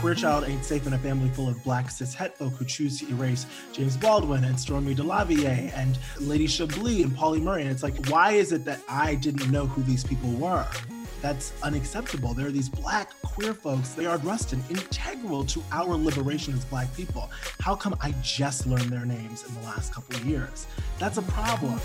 Queer Child Ain't Safe in a Family Full of Black Cis Het Folk Who Choose to Erase James Baldwin and Stormy DeLarverie and Lady Chablis and Pauli Murray. And it's like, why is it that I didn't know who these people were? That's unacceptable. There are these black queer folks, they are Rustin, integral to our liberation as black people. How come I just learned their names in the last couple of years? That's a problem.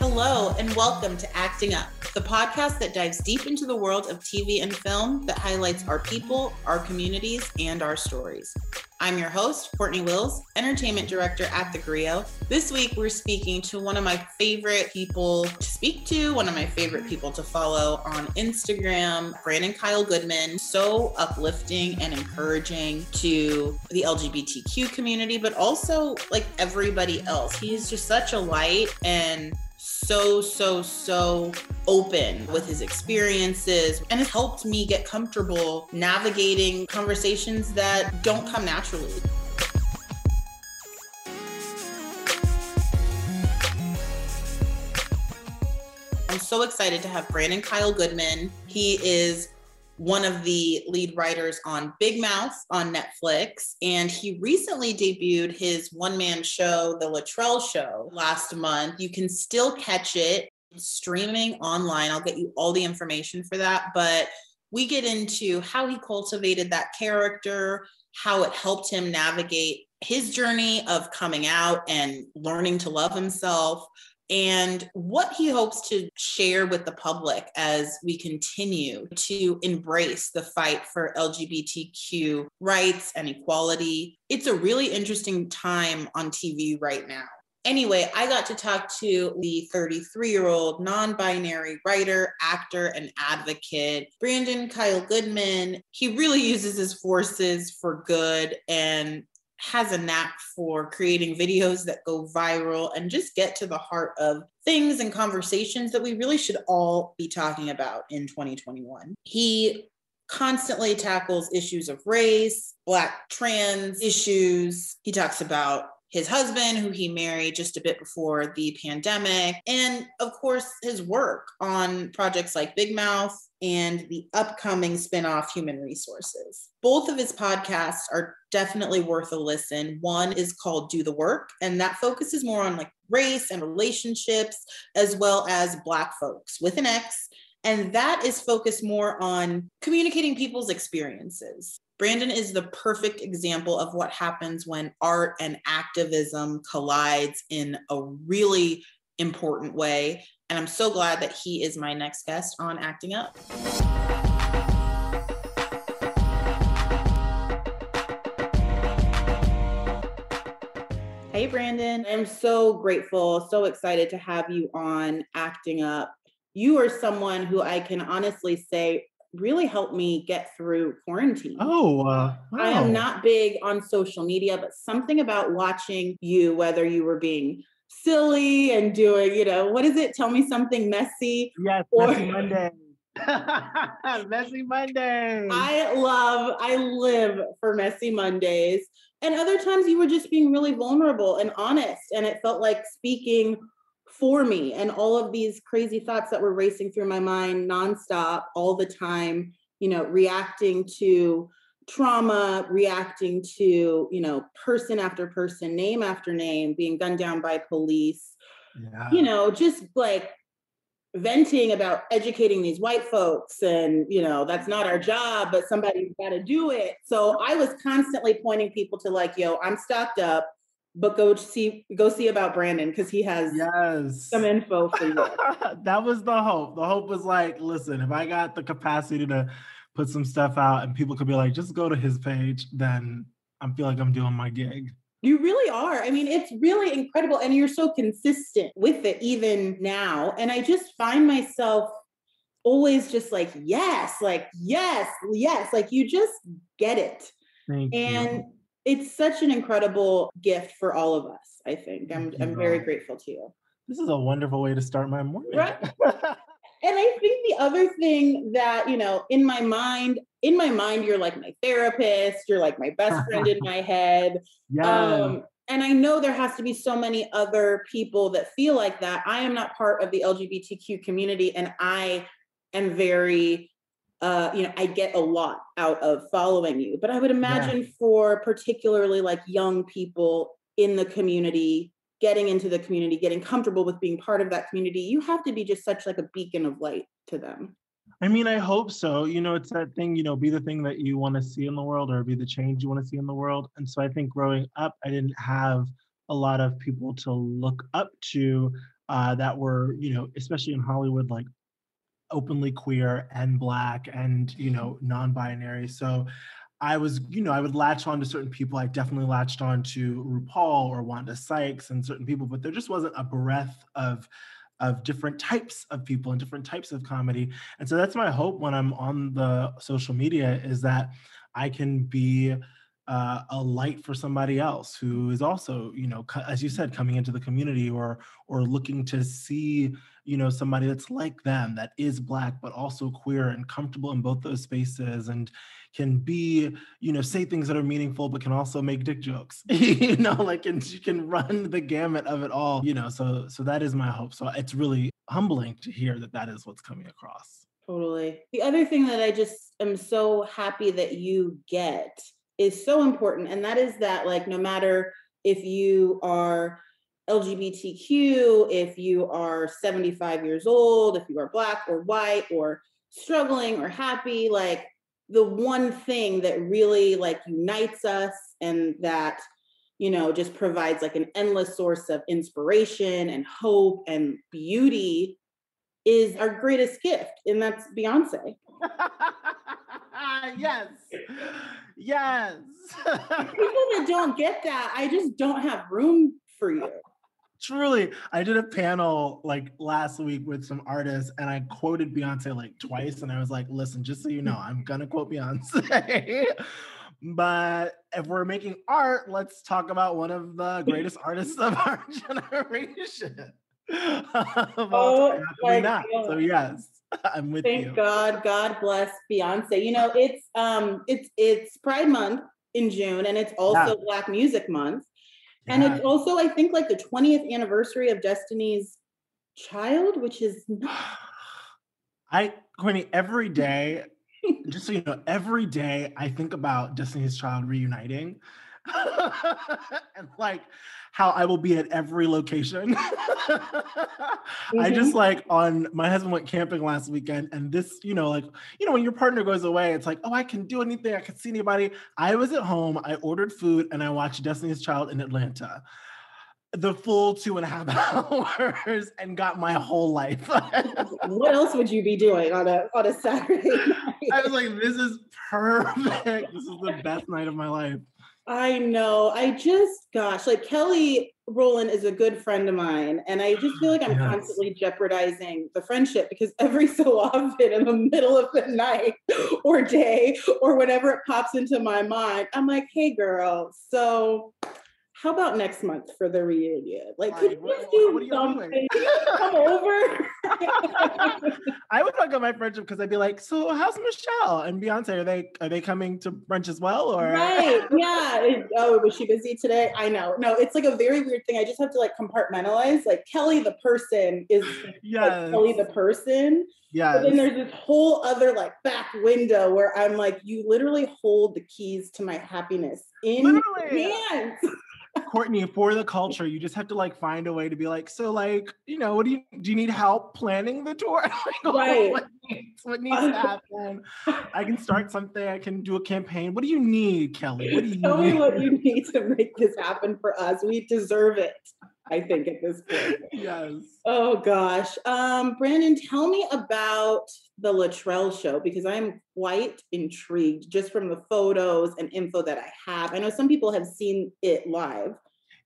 Hello, and welcome to Acting Up, the podcast that dives deep into the world of TV and film that highlights our people, our communities, and our stories. I'm your host, Cortney Wills, Entertainment Director at The Grio. This week, we're speaking to one of my favorite people to speak to, one of my favorite people to follow on Instagram, Brandon Kyle Goodman. So uplifting and encouraging to the LGBTQ community, but also like everybody else. He's just such a light and so, so, so open with his experiences and has helped me get comfortable navigating conversations that don't come naturally. I'm so excited to have Brandon Kyle Goodman. He is one of the lead writers on Big Mouth on Netflix. And he recently debuted his one man show, The Latrell Show, last month. You can still catch it streaming online. I'll get you all the information for that. But we get into how he cultivated that character, how it helped him navigate his journey of coming out and learning to love himself, and what he hopes to share with the public as we continue to embrace the fight for LGBTQ rights and equality. It's a really interesting time on TV right now. Anyway, I got to talk to the 33 year old non binary writer, actor, and advocate, Brandon Kyle Goodman. He really uses his forces for good and has a knack for creating videos that go viral and just get to the heart of things and conversations that we really should all be talking about in 2021. He constantly tackles issues of race, Black trans issues. He talks about his husband, who he married just a bit before the pandemic, and of course, his work on projects like Big Mouth and the upcoming spinoff Human Resources. Both of his podcasts are definitely worth a listen. One is called Do the Work, and that focuses more on like race and relationships, as well as Black folks with an X. And that is focused more on communicating people's experiences. Brandon is the perfect example of what happens when art and activism collides in a really important way. And I'm so glad that he is my next guest on Acting Up. Hey, Brandon. I'm so grateful, so excited to have you on Acting Up. You are someone who I can honestly say really helped me get through quarantine. Oh, uh, wow. I am not big on social media, but something about watching you, whether you were being silly and doing, you know, what is it? Tell me something messy. Yes, or, messy Monday. messy Monday. I love, I live for messy Mondays. And other times you were just being really vulnerable and honest. And it felt like speaking for me and all of these crazy thoughts that were racing through my mind nonstop all the time you know reacting to trauma reacting to you know person after person name after name being gunned down by police yeah. you know just like venting about educating these white folks and you know that's not our job but somebody's got to do it so i was constantly pointing people to like yo i'm stocked up but go see go see about Brandon because he has yes some info for you. that was the hope. The hope was like, listen, if I got the capacity to put some stuff out and people could be like, just go to his page, then I feel like I'm doing my gig. You really are. I mean, it's really incredible. And you're so consistent with it even now. And I just find myself always just like, yes, like, yes, yes. Like you just get it. Thank and you it's such an incredible gift for all of us. I think I'm I'm very grateful to you. This is a wonderful way to start my morning. Right. and I think the other thing that, you know, in my mind, in my mind, you're like my therapist, you're like my best friend in my head. Yeah. Um, and I know there has to be so many other people that feel like that. I am not part of the LGBTQ community and I am very uh, you know, I get a lot out of following you. But I would imagine yeah. for particularly like young people in the community, getting into the community, getting comfortable with being part of that community, you have to be just such like a beacon of light to them. I mean, I hope so. You know, it's that thing, you know, be the thing that you want to see in the world or be the change you want to see in the world. And so I think growing up, I didn't have a lot of people to look up to uh, that were, you know, especially in Hollywood, like openly queer and black and, you know, non-binary. So I was, you know, I would latch on to certain people. I definitely latched on to RuPaul or Wanda Sykes and certain people, but there just wasn't a breadth of of different types of people and different types of comedy. And so that's my hope when I'm on the social media is that I can be uh, a light for somebody else who is also, you know, as you said, coming into the community or or looking to see, you know, somebody that's like them, that is black but also queer and comfortable in both those spaces, and can be, you know, say things that are meaningful, but can also make dick jokes, you know, like, and she can run the gamut of it all, you know. So, so that is my hope. So it's really humbling to hear that that is what's coming across. Totally. The other thing that I just am so happy that you get is so important, and that is that, like, no matter if you are LGBTQ, if you are 75 years old, if you are black or white or struggling or happy, like the one thing that really like unites us and that you know just provides like an endless source of inspiration and hope and beauty is our greatest gift and that's beyonce. Yes. Yes. People that don't get that i just don't have room for you truly i did a panel like last week with some artists and i quoted beyonce like twice and i was like listen just so you know i'm gonna quote beyonce. But if we're making art let's talk about one of the greatest artists of our generation. Oh my God. so yes i'm with thank you. Thank god god bless beyonce. You know it's um it's it's pride month in june and it's also yeah. black music month and it's also, I think, like the 20th anniversary of Destiny's Child, which is I Courtney, every day, just so you know, every day I think about Destiny's Child reuniting. and like how I will be at every location. mm-hmm. I just mm-hmm. like on my husband went camping last weekend, and this, you know, like, you know, when your partner goes away, it's like, oh, I can do anything, I can see anybody. I was at home, I ordered food, and I watched Destiny's Child in Atlanta. The full two and a half hours and got my whole life. what else would you be doing on a on a Saturday night? I was like, this is perfect. This is the best night of my life. I know. I just, gosh, like Kelly Rowland is a good friend of mine. And I just feel like I'm yes. constantly jeopardizing the friendship because every so often in the middle of the night or day or whenever it pops into my mind, I'm like, hey, girl, so how about next month for the reunion? Like, could you just do something? come over? I would fuck up my friendship because I'd be like, so how's Michelle and Beyonce? Are they are they coming to brunch as well? Or right? Yeah. oh, was she busy today? I know. No, it's like a very weird thing. I just have to like compartmentalize. Like Kelly, the person, is yes. like Kelly, the person. Yeah. But then there's this whole other like back window where I'm like, you literally hold the keys to my happiness in literally. your hands. Courtney, for the culture, you just have to like find a way to be like, so like, you know, what do you do you need help planning the tour? like, right. What needs, what needs to happen? I can start something, I can do a campaign. What do you need, Kelly? What do you Tell need? me what you need to make this happen for us. We deserve it. I think at this point. Yes. Oh gosh. Um, Brandon, tell me about the Latrell show because I'm quite intrigued just from the photos and info that I have. I know some people have seen it live,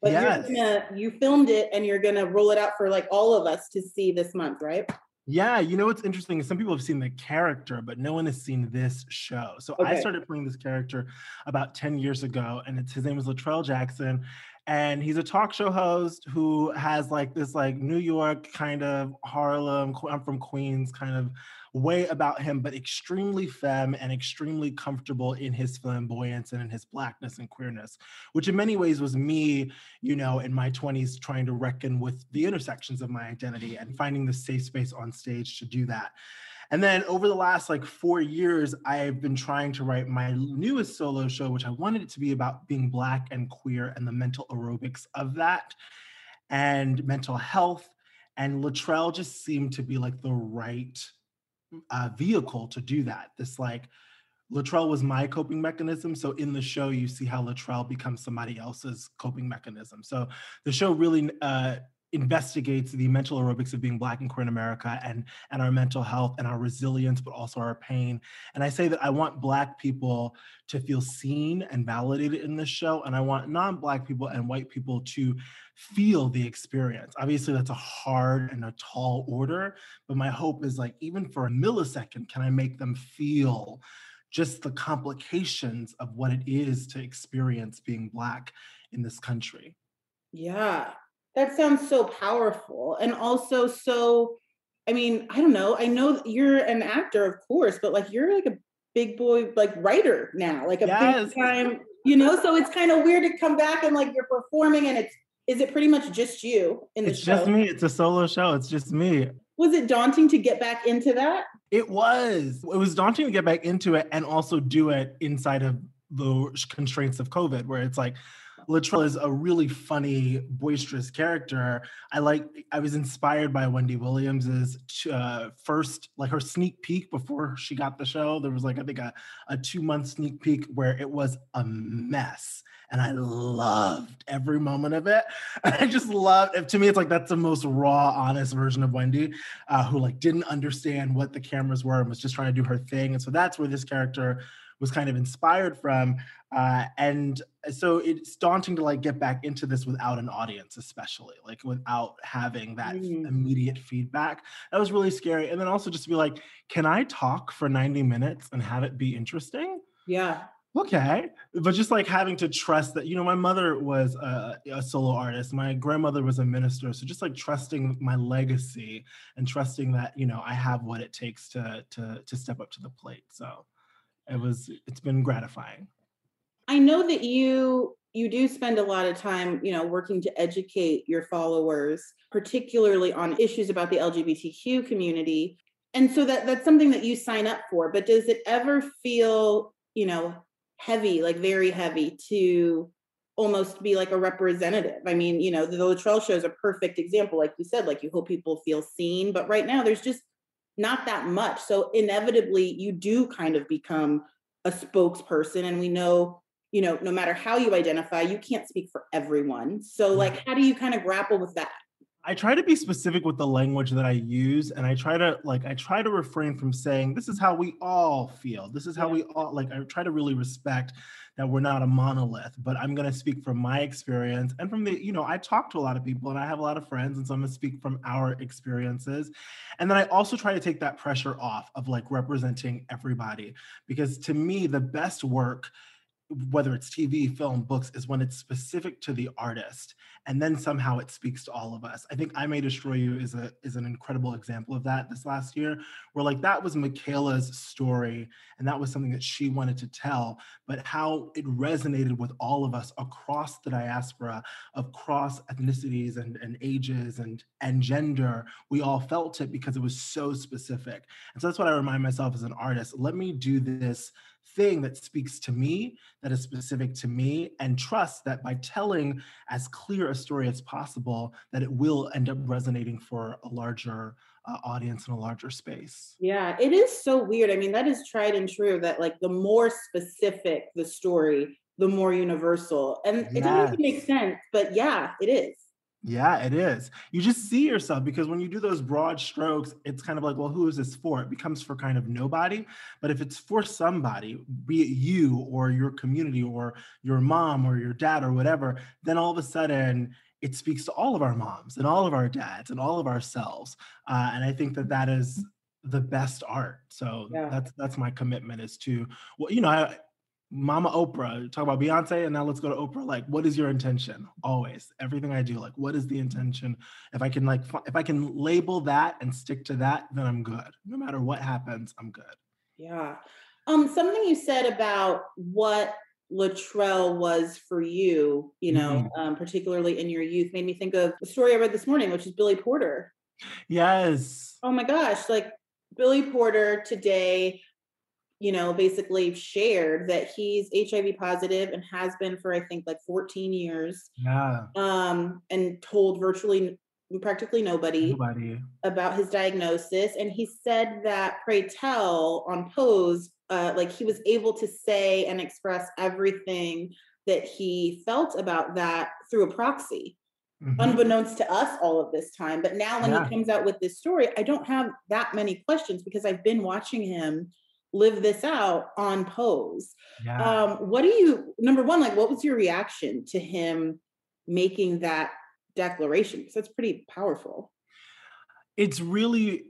but yes. gonna, you filmed it and you're gonna roll it out for like all of us to see this month, right? Yeah, you know what's interesting is some people have seen the character, but no one has seen this show. So okay. I started playing this character about 10 years ago, and it's his name is Latrell Jackson and he's a talk show host who has like this like New York kind of Harlem, I'm from Queens kind of way about him, but extremely femme and extremely comfortable in his flamboyance and in his blackness and queerness, which in many ways was me, you know, in my 20s trying to reckon with the intersections of my identity and finding the safe space on stage to do that. And then over the last like four years, I've been trying to write my newest solo show, which I wanted it to be about being Black and queer and the mental aerobics of that and mental health. And Latrell just seemed to be like the right uh, vehicle to do that. This like, Latrell was my coping mechanism. So in the show, you see how Latrell becomes somebody else's coping mechanism. So the show really uh, investigates the mental aerobics of being black and queer in america and and our mental health and our resilience but also our pain. And i say that i want black people to feel seen and validated in this show and i want non-black people and white people to feel the experience. Obviously that's a hard and a tall order but my hope is like even for a millisecond can i make them feel just the complications of what it is to experience being black in this country? Yeah that sounds so powerful and also so I mean, I don't know. I know you're an actor, of course, but like you're like a big boy like writer now, like a yes. big time, you know. So it's kind of weird to come back and like you're performing, and it's is it pretty much just you in the it's show? It's just me. It's a solo show. It's just me. Was it daunting to get back into that? It was. It was daunting to get back into it and also do it inside of the constraints of COVID, where it's like Latrell is a really funny, boisterous character. I like. I was inspired by Wendy Williams's uh, first, like her sneak peek before she got the show. There was like I think a, a two month sneak peek where it was a mess, and I loved every moment of it. I just loved. To me, it's like that's the most raw, honest version of Wendy, uh, who like didn't understand what the cameras were and was just trying to do her thing. And so that's where this character was kind of inspired from. Uh, and so it's daunting to like get back into this without an audience, especially like without having that mm. immediate feedback. That was really scary. And then also just to be like, can I talk for 90 minutes and have it be interesting? Yeah. Okay. But just like having to trust that, you know, my mother was a, a solo artist, my grandmother was a minister. So just like trusting my legacy and trusting that, you know, I have what it takes to to to step up to the plate. So it was it's been gratifying. I know that you you do spend a lot of time you know working to educate your followers particularly on issues about the lgbtq community. And so that that's something that you sign up for but does it ever feel you know heavy like very heavy to almost be like a representative? I mean you know the Latrell show is a perfect example like you said like you hope people feel seen but right now there's just not that much. So inevitably, you do kind of become a spokesperson. And we know, you know, no matter how you identify, you can't speak for everyone. So, mm. like, how do you kind of grapple with that? I try to be specific with the language that I use and I try to like I try to refrain from saying this is how we all feel. This is how we all like I try to really respect that we're not a monolith, but I'm going to speak from my experience and from the, you know, I talk to a lot of people and I have a lot of friends. And so I'm going to speak from our experiences. And then I also try to take that pressure off of like representing everybody, because to me, the best work whether it's TV, film, books, is when it's specific to the artist, and then somehow it speaks to all of us. I think I May Destroy You is a is an incredible example of that this last year, where like that was Michaela's story, and that was something that she wanted to tell, but how it resonated with all of us across the diaspora, across ethnicities and, and ages and and gender. We all felt it because it was so specific. And so that's what I remind myself as an artist. Let me do this thing that speaks to me, that is specific to me, and trust that by telling as clear a story as possible, that it will end up resonating for a larger uh, audience in a larger space. Yeah, it is so weird. I mean, that is tried and true that like the more specific the story, the more universal. And yes. it doesn't make sense, but yeah, it is. Yeah, it is. You just see yourself because when you do those broad strokes, it's kind of like, well, who is this for? It becomes for kind of nobody. But if it's for somebody, be it you or your community or your mom or your dad or whatever, then all of a sudden it speaks to all of our moms and all of our dads and all of ourselves. Uh, and I think that that is the best art. So yeah. that's that's my commitment is to well, you know, I, Mama Oprah, talk about Beyonce, and now let's go to Oprah. Like, what is your intention? Always, everything I do, like, what is the intention? If I can, like, if I can label that and stick to that, then I'm good. No matter what happens, I'm good. Yeah. Um, something you said about what Latrell was for you, you know, mm-hmm. um, particularly in your youth, made me think of the story I read this morning, which is Billy Porter. Yes. Oh my gosh, like Billy Porter today, you know, basically shared that he's HIV positive and has been for I think like 14 years. Yeah. Um, and told virtually practically nobody, Nobody. about his diagnosis. And he said that Pray Tell on Pose, uh, like he was able to say and express everything that he felt about that through a proxy Mhm. unbeknownst to us all of this time. But now when Yeah. he comes out with this story, I don't have that many questions because I've been watching him live this out on pose. Yeah. Um, what do you number one, like what was your reaction to him making that declaration? Because that's pretty powerful. it's really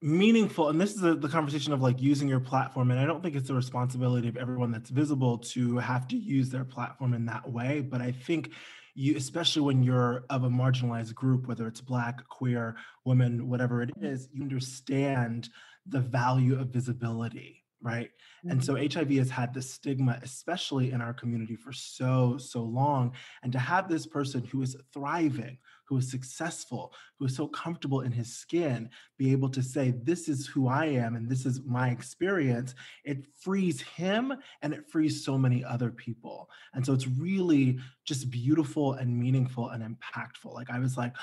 meaningful and this is the, the conversation of like using your platform and i don't think it's the responsibility of everyone that's visible to have to use their platform in that way but i think you especially when you're of a marginalized group whether it's black queer women whatever it is you understand the value of visibility right? And so mm-hmm. hiv has had this stigma especially in our community for so so long. And to have this person who is thriving who is successful who is so comfortable in his skin be able to say this is who i am and this is my experience it frees him and it frees so many other people. And so it's really just beautiful and meaningful and impactful. Like i was like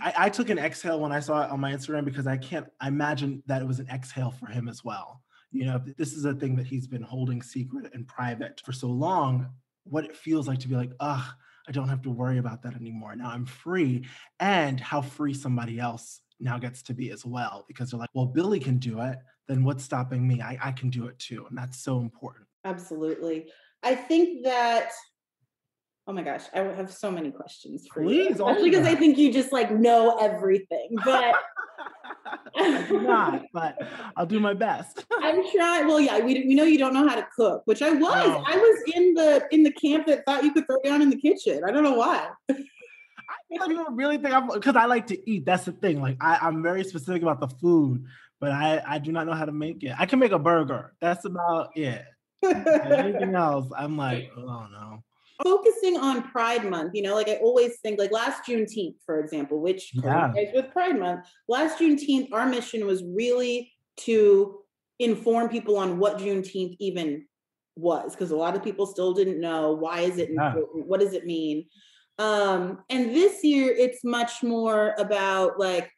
I, I took an exhale when I saw it on my Instagram because I can't imagine that it was an exhale for him as well. You know, this is a thing that he's been holding secret and private for so long. What it feels like to be like, ugh, I don't have to worry about that anymore. Now I'm free, and how free somebody else now gets to be as well because they're like, well, Billy can do it. Then what's stopping me? I, I can do it too. And that's so important. Absolutely. I think that oh my gosh, I have so many questions for you. Please, all Especially because I think you just like know everything. But I do not, but I'll do my best. I'm trying. Well, yeah, we, we know you don't know how to cook, which I was. No. I was in the in the camp that thought you could throw down in the kitchen. I don't know why. Some people really think I'm because I like to eat. That's the thing. Like I, I'm very specific about the food, but I, I do not know how to make it. I can make a burger. That's about it. Anything else, I'm like, oh no. Focusing on Pride Month, you know, like I always think, like last Juneteenth, for example, which Yeah. coincides with Pride Month. Last Juneteenth, our mission was really to inform people on what Juneteenth even was, because a lot of people still didn't know why is it Yeah. important, what does it mean. Um, and this year, it's much more about like,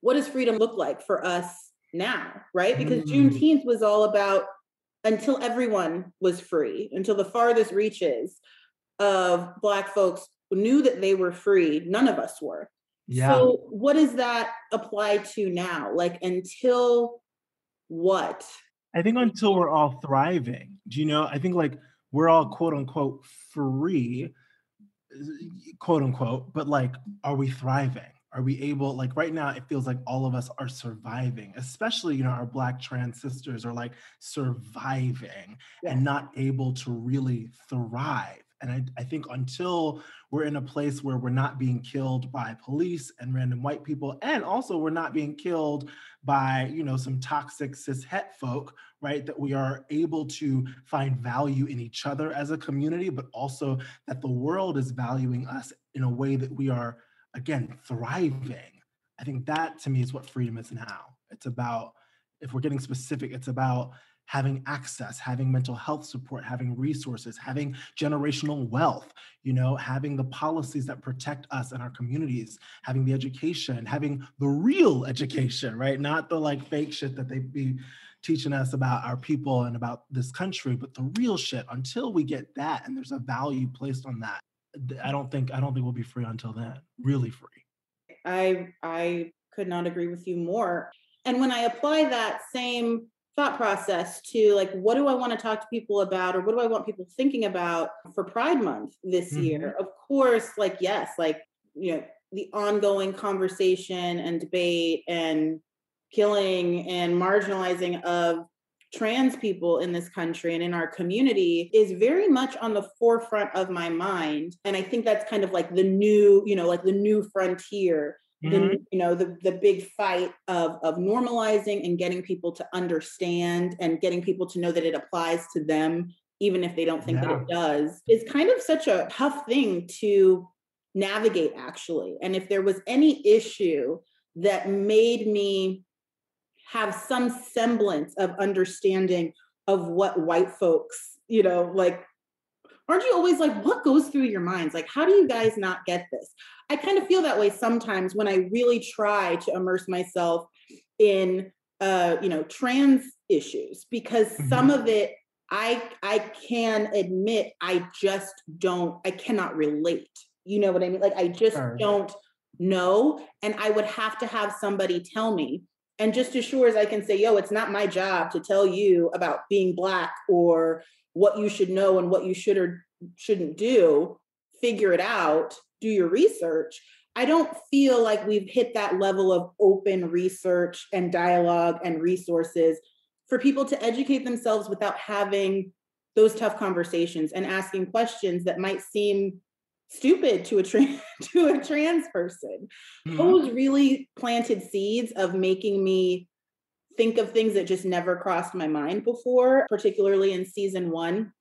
what does freedom look like for us now, right? Because Mm. Juneteenth was all about until everyone was free, until the farthest reaches of Black folks knew that they were free, none of us were. Yeah. So, what does that apply to now? Like, until what? I think until we're all thriving, do you know? I think like we're all quote unquote free, quote unquote, but like, are we thriving? Are we able, like right now, it feels like all of us are surviving, especially, you know, our Black trans sisters are like surviving and not able to really thrive. And I, I think until we're in a place where we're not being killed by police and random white people, and also we're not being killed by, you know, some toxic cis het folk, right? That we are able to find value in each other as a community, but also that the world is valuing us in a way that we are, again, thriving. I think that to me is what freedom is now. It's about, if we're getting specific, it's about having access, having mental health support, having resources, having generational wealth, you know, having the policies that protect us and our communities, having the education, having the real education, right? Not the like fake shit that they be teaching us about our people and about this country, but the real shit. Until we get that and there's a value placed on that, th- I don't think I don't think we'll be free until then. Really free. I I could not agree with you more. And when I apply that same thought process to like what do I want to talk to people about or what do I want people thinking about for Pride Month this mm-hmm. year? Of course, like yes, like you know, the ongoing conversation and debate and killing and marginalizing of trans people in this country and in our community is very much on the forefront of my mind. And i think that's kind of like the new you know like the new frontier the mm-hmm. you know the the big fight of of normalizing and getting people to understand and getting people to know that it applies to them even if they don't think that it does is kind of such a tough thing to navigate actually. And if there was any issue that made me have some semblance of understanding of what white folks, you know, like aren't you always like what goes through your minds like how do you guys not get this i kind of feel that way sometimes when i really try to immerse myself in uh you know trans issues because mm-hmm. some of it i i can admit i just don't i cannot relate you know what i mean like i just sure. don't know and i would have to have somebody tell me and just as sure as i can say yo it's not my job to tell you about being black or what you should know and what you should or shouldn't do, figure it out, do your research. I don't feel like we've hit that level of open research and dialogue and resources for people to educate themselves without having those tough conversations and asking questions that might seem stupid to a trans to a trans person. Mm-hmm. Those really planted seeds of making me think of things that just never crossed my mind before, particularly in season one.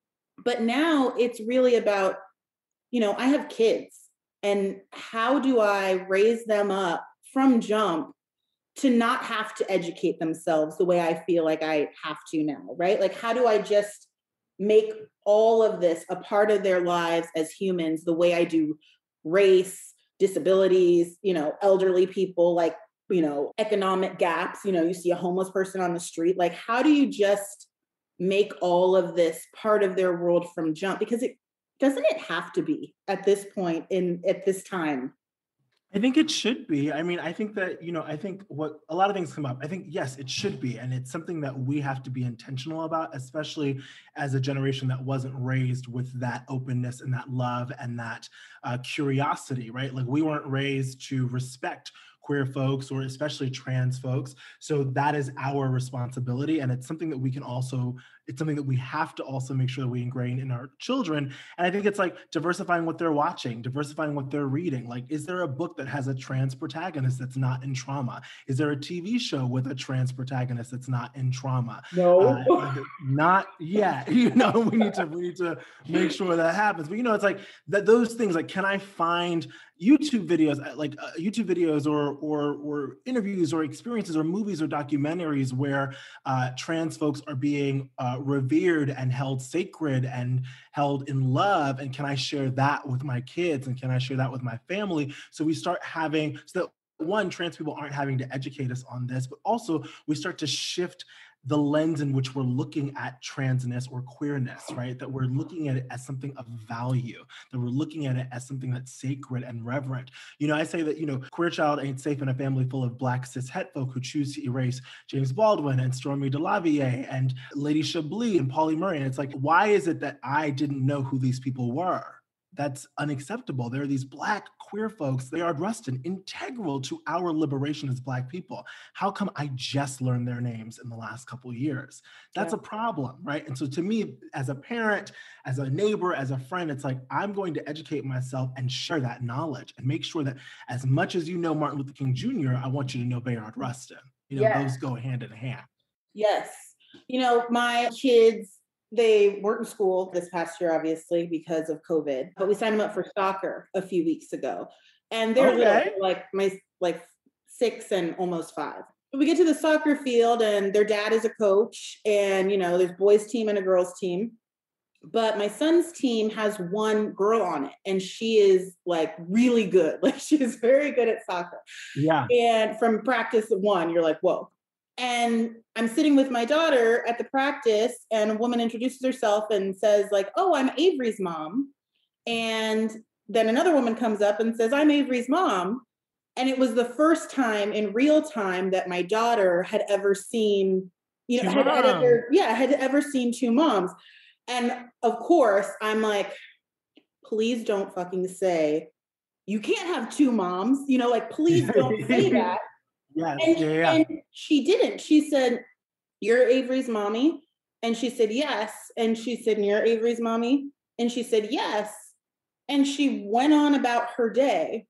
But now it's really about, you know, I have kids and how do I raise them up from jump to not have to educate themselves the way I feel like I have to now, right? Like, how do I just make all of this a part of their lives as humans the way I do race, disabilities, you know, elderly people, like you know, economic gaps. You know, you see a homeless person on the street. Like, how do you just make all of this part of their world from jump? Because it doesn't it have to be at this point in at this time I think it should be. I mean, I think that, you know, I think what a lot of things come up. I think, yes, it should be. And it's something that we have to be intentional about, especially as a generation that wasn't raised with that openness and that love and that uh, curiosity, right? Like we weren't raised to respect queer folks or especially trans folks. So that is our responsibility. And it's something that we can also, it's something that we have to also make sure that we ingrain in our children. And I think it's like diversifying what they're watching, diversifying what they're reading. Like, is there a book that has a trans protagonist that's not in trauma? Is there a TV show with a trans protagonist that's not in trauma? No. Uh, not yet. You know, we need to we need to make sure that happens. But you know, it's like that those things like can I find YouTube videos, uh, like uh, YouTube videos or, or, or interviews or experiences or movies or documentaries where uh, trans folks are being uh, revered and held sacred and held in love. And can I share that with my kids? And can I share that with my family? So we start having, so that one, trans people aren't having to educate us on this, but also we start to shift the lens in which we're looking at transness or queerness, right? That we're looking at it as something of value, that we're looking at it as something that's sacred and reverent. You know, I say that, you know, queer child ain't safe in a family full of black cis het folk who choose to erase James Baldwin and Stormy DeLarverie and Lady Chablis and Pauli Murray. And it's like, why is it that I didn't know who these people were? That's unacceptable. There are these Black queer folks, they are Rustin, integral to our liberation as Black people. How come I just learned their names in the last couple years? That's yeah. a problem, right? And so to me, as a parent, as a neighbor, as a friend, it's like I'm going to educate myself and share that knowledge and make sure that as much as you know Martin Luther King Jr., I want you to know Bayard Rustin. You know, yes. those go hand in hand. Yes. You know, my kids they weren't in school this past year, obviously, because of COVID, but we signed them up for soccer a few weeks ago. And they're okay. little, like my like six and almost five. We get to the soccer field and their dad is a coach, and you know, there's boys team and a girls team. But my son's team has one girl on it, and she is like really good. Like she's very good at soccer. Yeah. And from practice one, you're like, whoa, and i'm sitting with my daughter at the practice and a woman introduces herself and says like oh i'm avery's mom. And then another woman comes up and says i'm avery's mom. And it was the first time in real time that my daughter had ever seen you know had, had ever, yeah had ever seen two moms. And of course i'm like please don't fucking say you can't have two moms you know like please don't say that. Yes, and, yeah, yeah. and she didn't. She said, You're Avery's mommy. And she said, Yes. And she said, You're Avery's mommy. And she said, Yes. And she went on about her day.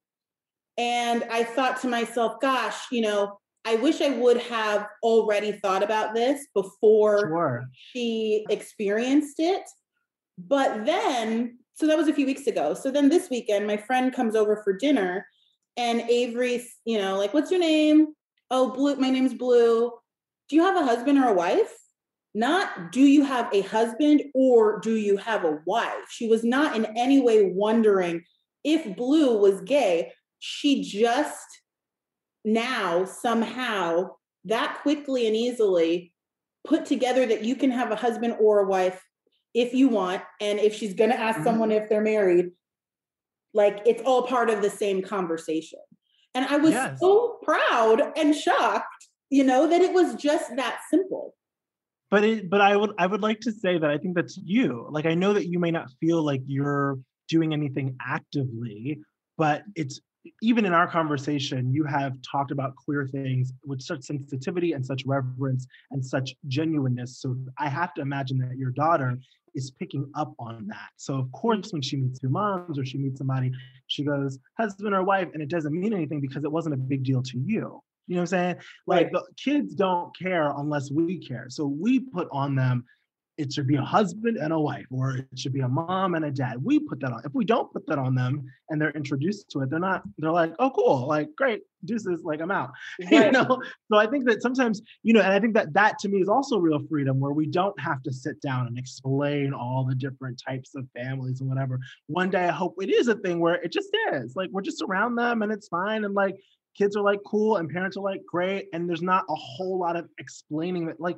And I thought to myself, gosh, you know, I wish I would have already thought about this before sure. she experienced it. But then, so that was a few weeks ago. So then this weekend, my friend comes over for dinner and Avery's, you know, like, what's your name? Oh, Blue, my name's Blue. do you have a husband or a wife? Not do you have a husband or do you have a wife? She was not in any way wondering if Blue was gay. She just now somehow that quickly and easily put together that you can have a husband or a wife if you want. And if she's going to ask mm-hmm. someone if they're married, like it's all part of the same conversation. And I was yes. so proud and shocked, you know, that it was just that simple. But it, but I would I would like to say that I think that's you. Like I know that you may not feel like you're doing anything actively, but it's even in our conversation, you have talked about queer things with such sensitivity and such reverence and such genuineness. So I have to imagine that your daughter is picking up on that. So of course, when she meets two moms or she meets somebody, she goes husband or wife, and it doesn't mean anything because it wasn't a big deal to you. You know what I'm saying? Like right. the kids don't care unless we care. So we put on them it should be a husband and a wife, or it should be a mom and a dad. We put that on. If we don't put that on them and they're introduced to it, they're not, they're like, oh, cool, like, great, deuces, like, I'm out. Right. you know? So I think that sometimes, you know, and I think that that to me is also real freedom where we don't have to sit down and explain all the different types of families and whatever. One day I hope it is a thing where it just is. Like, we're just around them and it's fine. And like, kids are like cool and parents are like great. And there's not a whole lot of explaining that, like,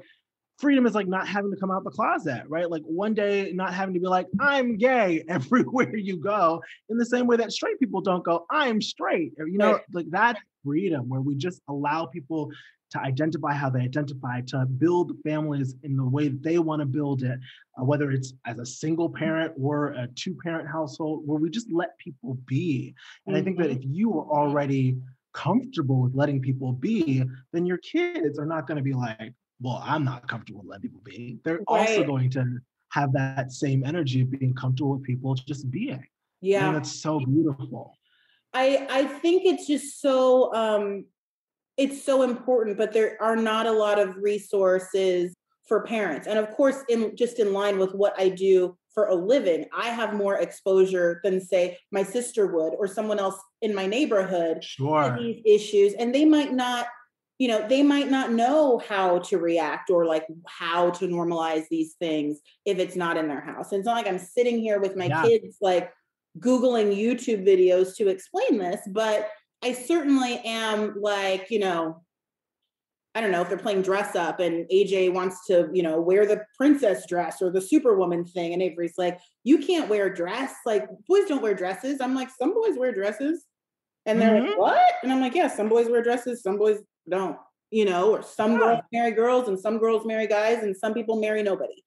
freedom is like not having to come out the closet, right? Like one day not having to be like, I'm gay everywhere you go, in the same way that straight people don't go, I'm straight. You know, right. like that freedom where we just allow people to identify how they identify, to build families in the way that they want to build it, uh, whether it's as a single parent or a two parent household, where we just let people be. And mm-hmm. I think that mm-hmm. if you are already comfortable with letting people be, then your kids are not going to be like, well, I'm not comfortable with letting people be. They're right. also going to have that same energy of being comfortable with people just being. Yeah. And it's so beautiful. I I think it's just so um it's so important, but there are not a lot of resources for parents. And of course, in just in line with what I do for a living, I have more exposure than say my sister would or someone else in my neighborhood sure. to these issues. And they might not you know they might not know how to react or like how to normalize these things if it's not in their house and it's not like i'm sitting here with my yeah. kids like googling youtube videos to explain this but i certainly am like you know i don't know if they're playing dress up and aj wants to you know wear the princess dress or the superwoman thing and avery's like you can't wear a dress like boys don't wear dresses i'm like some boys wear dresses and they're mm-hmm. like, what? And I'm like, yeah, some boys wear dresses, some boys don't, you know, or some yeah. girls marry girls and some girls marry guys and some people marry nobody.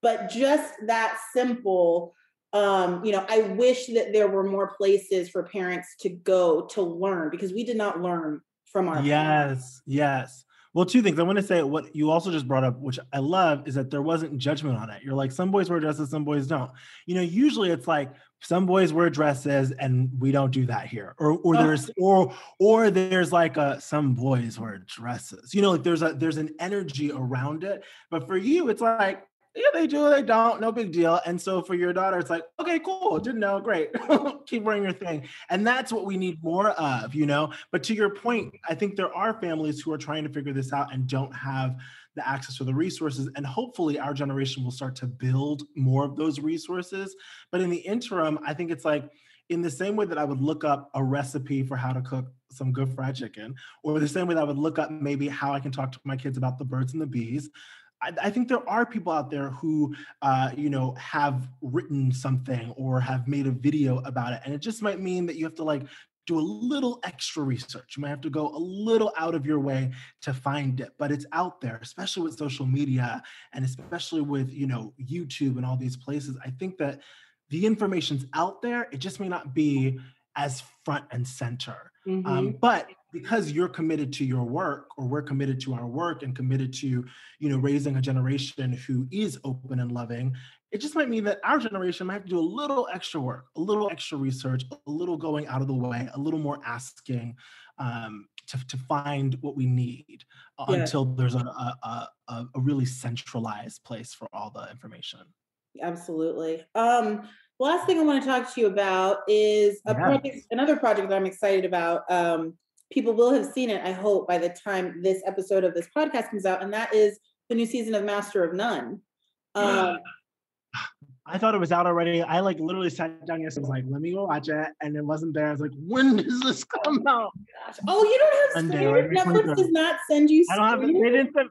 But just that simple, um, you know, I wish that there were more places for parents to go to learn because we did not learn from our Yes, parents. yes. Well, two things. I want to say what you also just brought up, which I love, is that there wasn't judgment on it. You're like, some boys wear dresses, some boys don't. You know, usually it's like some boys wear dresses and we don't do that here. Or or oh. there's or or there's like a some boys wear dresses. You know, like there's a there's an energy around it. But for you, it's like yeah, they do, they don't, no big deal. And so for your daughter, it's like, okay, cool, didn't know, great, keep wearing your thing. And that's what we need more of, you know. But to your point, I think there are families who are trying to figure this out and don't have the access to the resources. And hopefully, our generation will start to build more of those resources. But in the interim, I think it's like, in the same way that I would look up a recipe for how to cook some good fried chicken, or the same way that I would look up maybe how I can talk to my kids about the birds and the bees, I, I think there are people out there who, uh, you know, have written something or have made a video about it, and it just might mean that you have to like do a little extra research. You might have to go a little out of your way to find it, but it's out there, especially with social media and especially with, you know, YouTube and all these places. I think that the information's out there. It just may not be as front and center. Um, mm-hmm. Um, but because you're committed to your work or we're committed to our work and committed to you know raising a generation who is open and loving it just might mean that our generation might have to do a little extra work a little extra research a little going out of the way a little more asking um, to, to find what we need uh, yeah. until there's a, a, a, a really centralized place for all the information absolutely um, last thing I want to talk to you about is a yeah. project, another project that I'm excited about. Um, people will have seen it, I hope, by the time this episode of this podcast comes out, and that is the new season of Master of None. Um, I thought it was out already. I like literally sat down yesterday. Was like, let me go watch it. And it wasn't there. I was like, when does this come out? oh, you don't have Monday, screeners? Netflix does not send you I don't have it. screeners? They didn't send?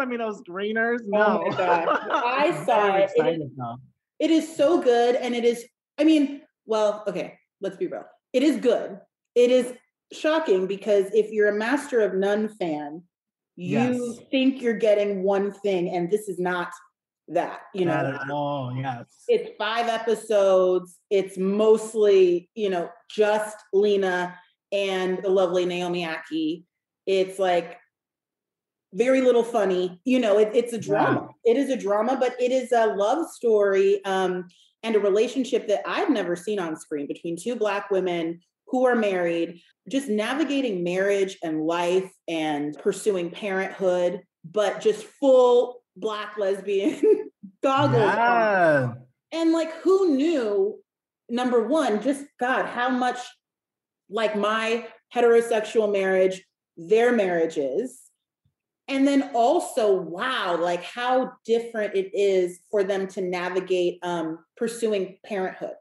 I mean, those screeners? No. Oh my gosh. I saw it. It is-. It is so good. And it is, I mean, well, okay, let's be real. It is good. It is shocking because if you're a Master of None fan, you Yes. think you're getting one thing, and this is not that, you know. Not at all. Yes. it's five episodes. It's mostly, you know, just Lena and the lovely Naomi Ackie. It's like very little funny. You know, it, it's a drama. It is a drama, but it is a love story um, and a relationship that I've never seen on screen between two Black women who are married, just navigating marriage and life and pursuing parenthood, but just full Black lesbian goggles Yeah. and like who knew number one just god how much like my heterosexual marriage their marriage is. And then also wow like how different it is for them to navigate um pursuing parenthood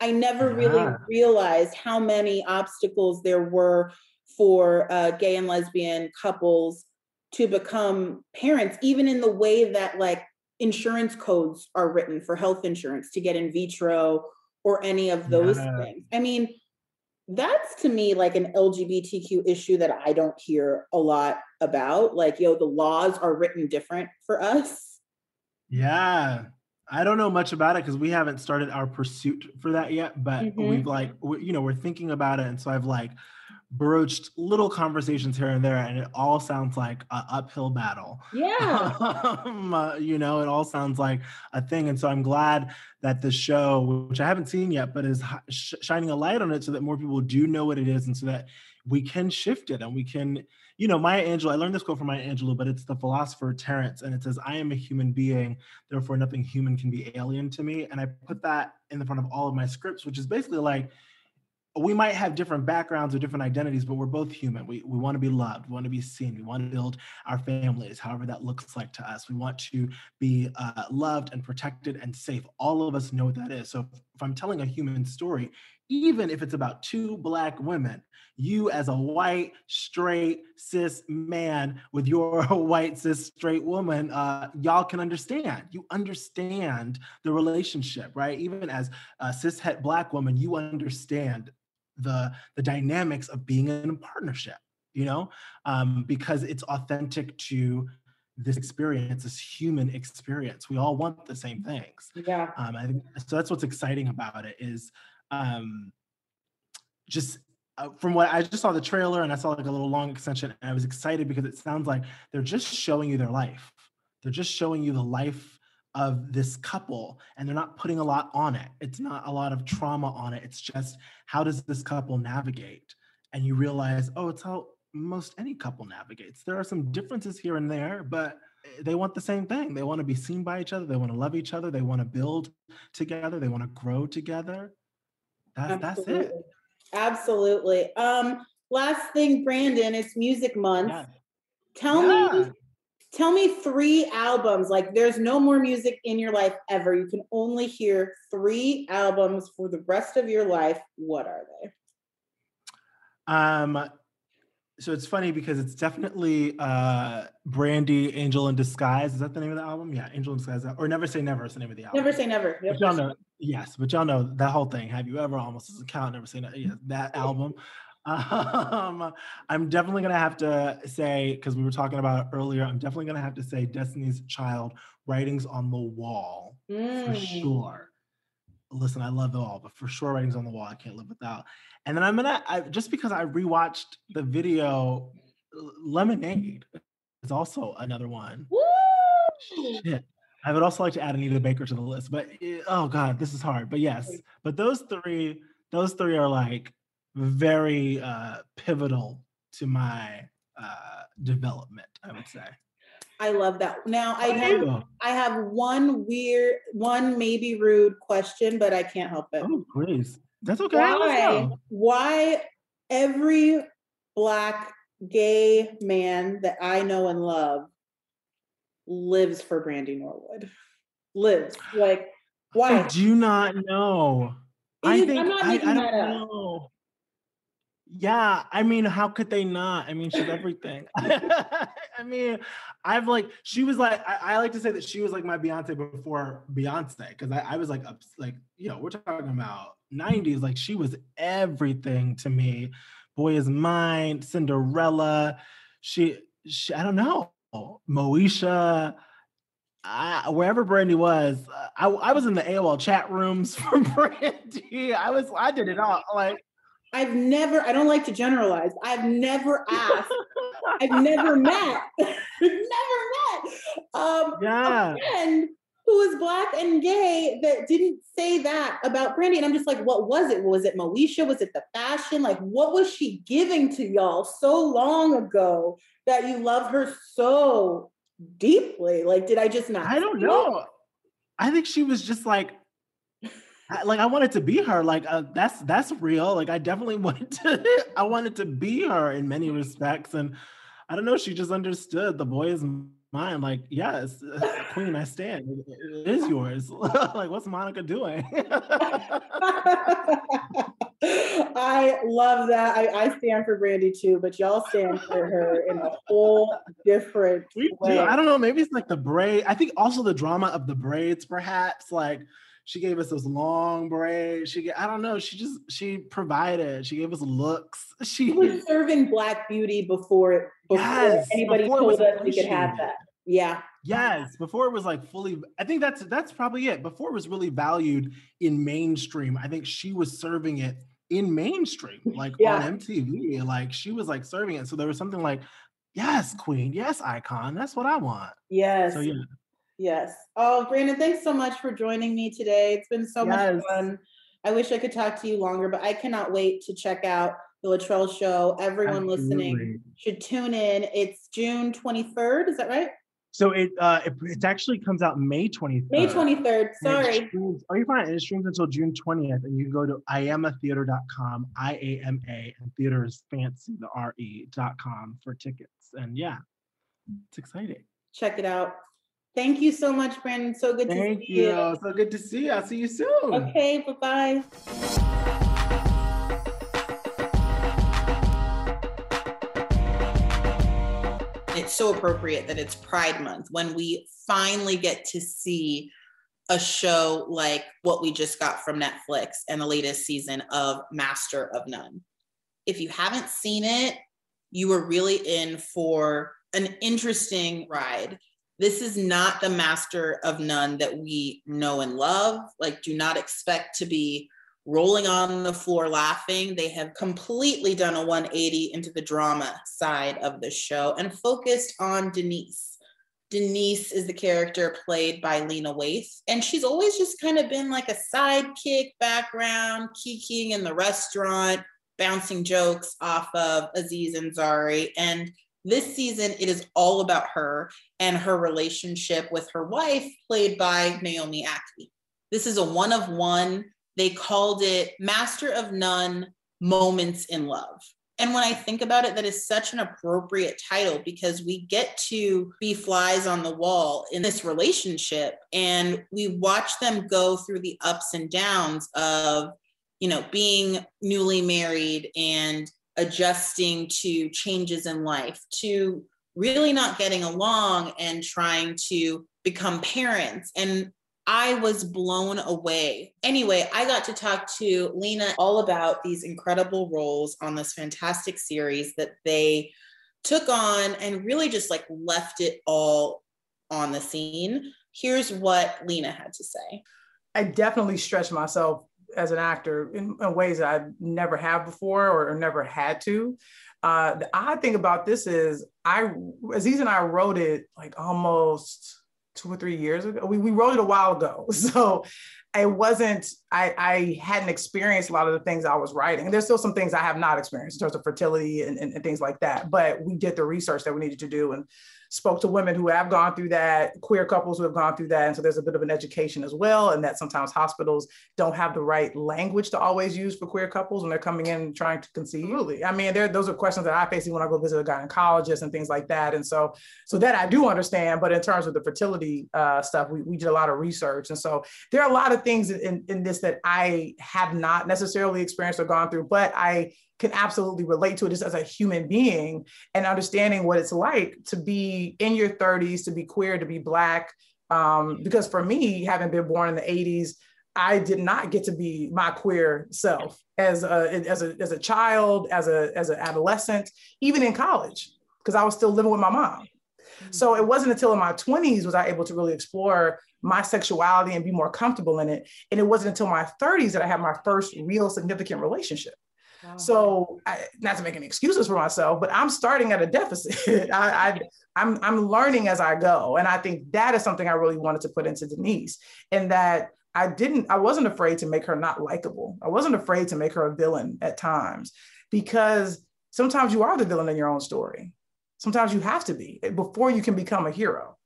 i never really realized how many obstacles there were for uh, gay and lesbian couples to become parents even in the way that like insurance codes are written for health insurance to get in vitro or any of those Yeah. things. I mean, that's to me like an LGBTQ issue that I don't hear a lot about. Like, yo, the laws are written different for us. Yeah. I don't know much about it because we haven't started our pursuit for that yet, but Mhm. we've like, we, you know, we're thinking about it. And so I've like broached little conversations here and there, and it all sounds like an uphill battle. Yeah. um, uh, you know, it all sounds like a thing. And so I'm glad that the show, which I haven't seen yet, but is sh- shining a light on it so that more people do know what it is and so that we can shift it and we can, you know, Maya Angelou, I learned this quote from Maya Angelou, but it's the philosopher Terence, and it says, I am a human being, therefore nothing human can be alien to me. And I put that in the front of all of my scripts, which is basically like, we might have different backgrounds or different identities, but we're both human. We, we want to be loved. We want to be seen. We want to build our families, however that looks like to us. We want to be uh, loved and protected and safe. All of us know what that is. So if, if I'm telling a human story, even if it's about two Black women, you as a white, straight, cis man with your white, cis, straight woman, uh, y'all can understand. You understand the relationship, right? Even as a cis het Black woman, you understand the the dynamics of being in a partnership you know um, because it's authentic to this experience this human experience we all want the same things Yeah. um, I think so that's what's exciting about it is um, just uh, from what I just saw the trailer and I saw like a little long extension and I was excited because it sounds like they're just showing you their life. They're just showing you the life of this couple and they're not putting a lot on it. It's not a lot of trauma on it. It's just how does this couple navigate? And you realize, oh, it's how most any couple navigates. There are some differences here and there, but they want the same thing. They want to be seen by each other. They want to love each other. They want to build together. They want to grow together. That's that's it. Absolutely. Absolutely. Um, last thing, Brandon, it's music month. Yeah. Tell Yeah. me, tell me three albums. Like there's no more music in your life ever. You can only hear three albums for the rest of your life. What are they? Um, so it's funny because it's definitely uh Brandy Angel in Disguise. Is that the name of the album? Yeah, Angel in Disguise. Or Never Say Never is the name of the album. Never say never. But y'all know, yes, but y'all know that whole thing. Have you ever almost as a count never seen it? Yeah, that album. Um, I'm definitely gonna have to say because we were talking about it earlier. I'm definitely gonna have to say Destiny's Child, Writings on the Wall for Mm. sure. Listen, I love the all, but for sure, Writings on the Wall, I can't live without. And then I'm gonna I, just because I rewatched the video, Lemonade is also another one. Woo! Shit. I would also like to add Anita Baker to the list, but eh, oh god, this is hard. But yes, but those three, those three are like very uh, pivotal to my uh, development. I would say. I love that. Now I have. I have one weird, one maybe rude question, but I can't help it. Oh, please. That's okay. Why? Why every black gay man that I know and love lives for Brandy Norwood. Lives like why? I do not know. I think I'm not making I that don't up. know. Yeah, I mean, how could they not? I mean, she's everything. I mean, I've like she was like I, I like to say that she was like my Beyonce before Beyonce because I, I was like like you know we're talking about 90s like she was everything to me. Boy is mine, Cinderella. She, she I don't know, Moesha. I, wherever Brandy was, uh, I, I was in the AOL chat rooms for Brandy. I was I did it all like I've never, I don't like to generalize. I've never asked, I've never met, never met um, yeah. a friend who was black and gay that didn't say that about Brandy. And I'm just like, what was it? Was it Moesha? Was it the fashion? Like, what was she giving to y'all so long ago that you love her so deeply? Like, did I just not? I don't see it? know. I think she was just like, I- like I wanted to be her. Like uh, that's that's real. Like I definitely wanted to. I wanted to be her in many respects, and I don't know. She just understood the boy is mine. Like yes, uh, Queen, I stand. It- it is yours. like what's Monica doing? I love that. I, I stand for Brandy too, but y'all stand for her in a whole different we do. I don't know. Maybe it's like the braid. I think also the drama of the braids, perhaps. Like she gave us those long braids. She, I don't know. She just she provided. She gave us looks. She was serving Black Beauty before before Yes, anybody before told us we could have that. Yeah. Yes, before it was like fully. I think that's that's probably it. Before it was really valued in mainstream. I think she was serving it in mainstream, like Yeah. on MTV. Like she was like serving it. So there was something like, yes, queen, yes, icon. That's what I want. Yes. So yeah, Yes. Oh, Brandon, thanks so much for joining me today. It's been so Yes. much fun. I wish I could talk to you longer, but I cannot wait to check out the Latrell show. Everyone listening should tune in. It's June 23rd. Is that right? So it uh it, it actually comes out May 23rd. May 23rd. Sorry. streams- oh, you're fine. It streams until June 20th. And you can go to iamatheatre.com, I A M A, and theater is fancy, the R E dot com for tickets. And yeah, it's exciting. Check it out. Thank you so much, Brandon. So good to see you. Thank you. So good to see you. I'll see you soon. Okay, bye bye. It's so appropriate that it's Pride Month when we finally get to see a show like what we just got from Netflix and the latest season of Master of None. If you haven't seen it, you are really in for an interesting ride. This is not the Master of None that we know and love. Like, do not expect to be rolling on the floor laughing. They have completely done a 180 into the drama side of the show and focused on Denise. Denise is the character played by Lena Waithe, and she's always just kind of been like a sidekick background, kikiing in the restaurant, bouncing jokes off of Aziz Ansari. And this season, it is all about her and her relationship with her wife, played by Naomi Ackie. This is a one of one. They called it Master of None Moments in Love. And when I think about it, that is such an appropriate title because we get to be flies on the wall in this relationship and we watch them go through the ups and downs of, you know, being newly married and adjusting to changes in life, to really not getting along and trying to become parents. And I was blown away. Anyway, I got to talk to Lena all about these incredible roles on this fantastic series that they took on and really just like left it all on the scene. Here's what Lena had to say. I definitely stretched myself as an actor in, in ways that I never have before or, or never had to. Uh, the odd thing about this is I Aziz and I wrote it like almost two or three years ago. We, we wrote it a while ago. So it wasn't I, I hadn't experienced a lot of the things I was writing. And there's still some things I have not experienced in terms of fertility and, and, and things like that. But we did the research that we needed to do and spoke to women who have gone through that, queer couples who have gone through that. And so there's a bit of an education as well. And that sometimes hospitals don't have the right language to always use for queer couples when they're coming in trying to conceive. Really. I mean, there, those are questions that I face when I go visit a gynecologist and things like that. And so, so that I do understand, but in terms of the fertility uh, stuff, we, we did a lot of research. And so there are a lot of things in, in this that I have not necessarily experienced or gone through, but I can absolutely relate to it just as a human being and understanding what it's like to be in your 30s, to be queer, to be Black. Um, because for me, having been born in the 80s, I did not get to be my queer self as a, as a, as a child, as a, as an adolescent, even in college, because I was still living with my mom. So it wasn't until in my 20s was I able to really explore my sexuality and be more comfortable in it. And it wasn't until my 30s that I had my first real significant relationship. So, oh. I, not to make any excuses for myself, but I'm starting at a deficit. I, I, I'm I'm learning as I go, and I think that is something I really wanted to put into Denise, in that I didn't, I wasn't afraid to make her not likable. I wasn't afraid to make her a villain at times, because sometimes you are the villain in your own story. Sometimes you have to be eh, before you can become a hero.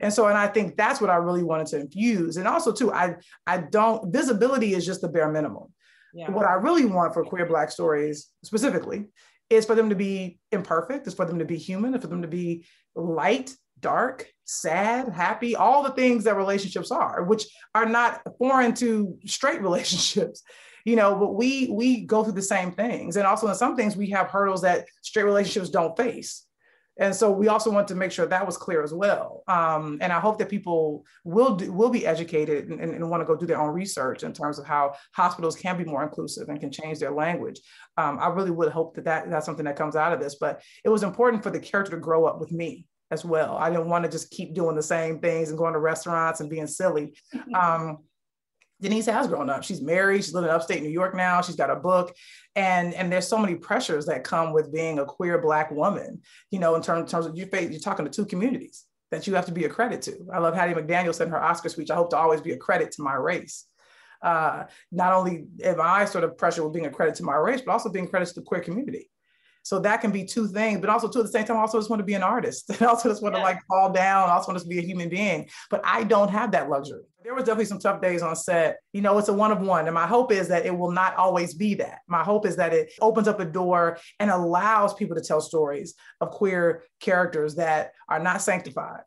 And so, and I think that's what I really wanted to infuse. And also, too, I I don't visibility is just the bare minimum. Yeah. What I really want for queer Black stories specifically is for them to be imperfect, is for them to be human, is for them to be light, dark, sad, happy, all the things that relationships are, which are not foreign to straight relationships. You know, but we we go through the same things. And also in some things we have hurdles that straight relationships don't face. And so we also want to make sure that was clear as well. Um, and I hope that people will do, will be educated and, and, want to go do their own research in terms of how hospitals can be more inclusive and can change their language. Um, I really would hope that, that that's something that comes out of this. But it was important for the character to grow up with me as well. I didn't want to just keep doing the same things and going to restaurants and being silly. Um, Denise has grown up. She's married. She's living in upstate New York now. She's got a book, and and there's so many pressures that come with being a queer Black woman. You know, in terms, terms of you face, you're talking to two communities that you have to be a credit to. I love Hattie McDaniel said in her Oscar speech, "I hope to always be a credit to my race." Uh, not only am I sort of pressured with being a credit to my race, but also being credit to the queer community. So that can be two things, but also too at the same time, I also just want to be an artist. I also just want yeah. to like fall down. I also want to be a human being. But I don't have that luxury. There was definitely some tough days on set. You know, it's a one of one. And my hope is that it will not always be that. My hope is that it opens up a door and allows people to tell stories of queer characters that are not sanctified,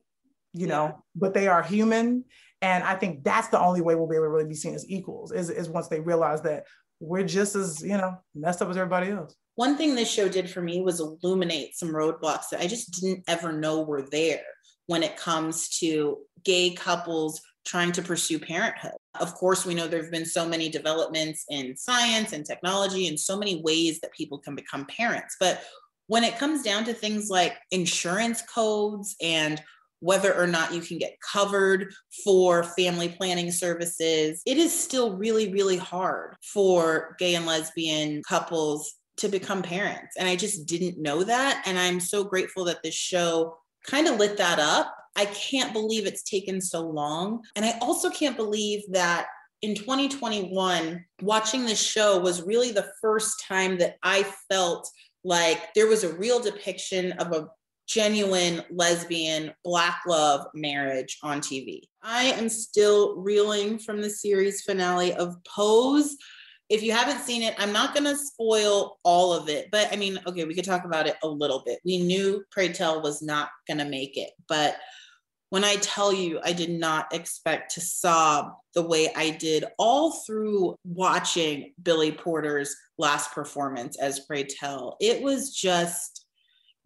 you know, but they are human. And I think that's the only way we'll be able to really be seen as equals is, is once they realize that we're just as, you know, messed up as everybody else one thing this show did for me was illuminate some roadblocks that I just didn't ever know were there when it comes to gay couples trying to pursue parenthood. Of course, we know there have been so many developments in science and technology and so many ways that people can become parents. But when it comes down to things like insurance codes and whether or not you can get covered for family planning services, it is still really, really hard for gay and lesbian couples to become parents. And I just didn't know that. And I'm so grateful that this show kind of lit that up. I can't believe it's taken so long. And I also can't believe that in 2021, watching this show was really the first time that I felt like there was a real depiction of a genuine lesbian black love marriage on TV. I am still reeling from the series finale of Pose if you haven't seen it, I'm not going to spoil all of it, but I mean, okay, we could talk about it a little bit. We knew Pray Tell was not going to make it, but when I tell you I did not expect to sob the way I did all through watching Billy Porter's last performance as Pray Tell, it was just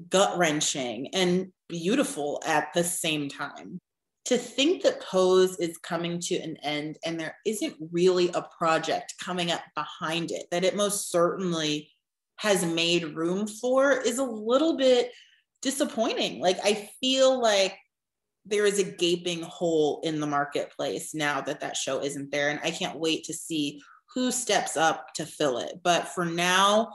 gut wrenching and beautiful at the same time. To think that pose is coming to an end and there isn't really a project coming up behind it that it most certainly has made room for is a little bit disappointing. Like i feel like there is a gaping hole in the marketplace now that that show isn't there and i can't wait to see who steps up to fill it. But for now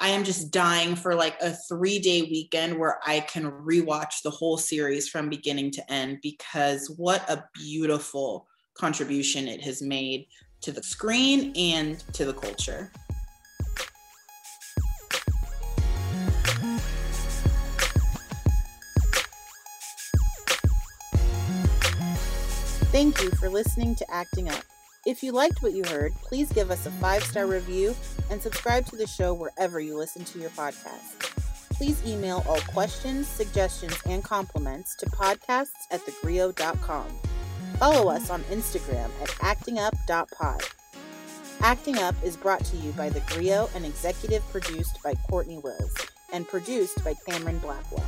I am just dying for like a three day weekend where I can rewatch the whole series from beginning to end because what a beautiful contribution it has made to the screen and to the culture. Thank you for listening to Acting Up. If you liked what you heard, please give us a five star review and subscribe to the show wherever you listen to your podcast. Please email all questions, suggestions, and compliments to podcasts at thegrio.com. Follow us on Instagram at actingup.pod. Acting Up is brought to you by The Grio and executive produced by Cortney Wills and produced by Cameron Blackwell.